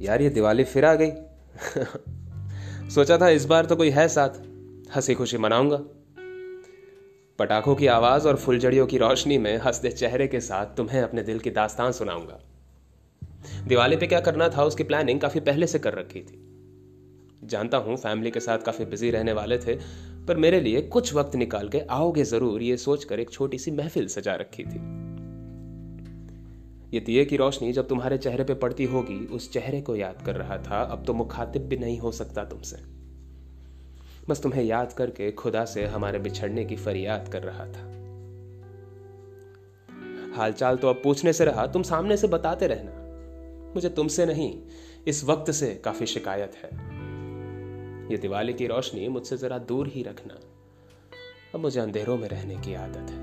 यार, ये दिवाली फिर आ गई। सोचा था इस बार तो कोई है साथ हँसी खुशी मनाऊँगा। पटाखों की आवाज़ और फुलझड़ियों की रोशनी में हँसते चेहरे के साथ तुम्हें अपने दिल की दास्तान सुनाऊँगा। दिवाली पे क्या करना था, उसकी प्लानिंग काफ़ी पहले से कर रखी थी। जानता हूँ फैमिली के साथ काफ़ी बिज़ी रहने वाले थे, पर मेरे लिए कुछ वक्त निकाल के आओगे ज़रूर, ये सोचकर एक छोटी सी महफिल सजा रखी थी। ये दिए की रोशनी जब तुम्हारे चेहरे पे पड़ती होगी, उस चेहरे को याद कर रहा था, अब तो मुखातिब भी नहीं हो सकता तुमसे। बस तुम्हें याद करके खुदा से हमारे बिछड़ने की फरियाद कर रहा था। हालचाल तो अब पूछने से रहा, तुम सामने से बताते रहना। मुझे तुमसे नहीं, इस वक्त से काफ़ी शिकायत है। ये दिवाली की रोशनी मुझसे जरा दूर ही रखना। अब मुझे अंधेरों में रहने की आदत है।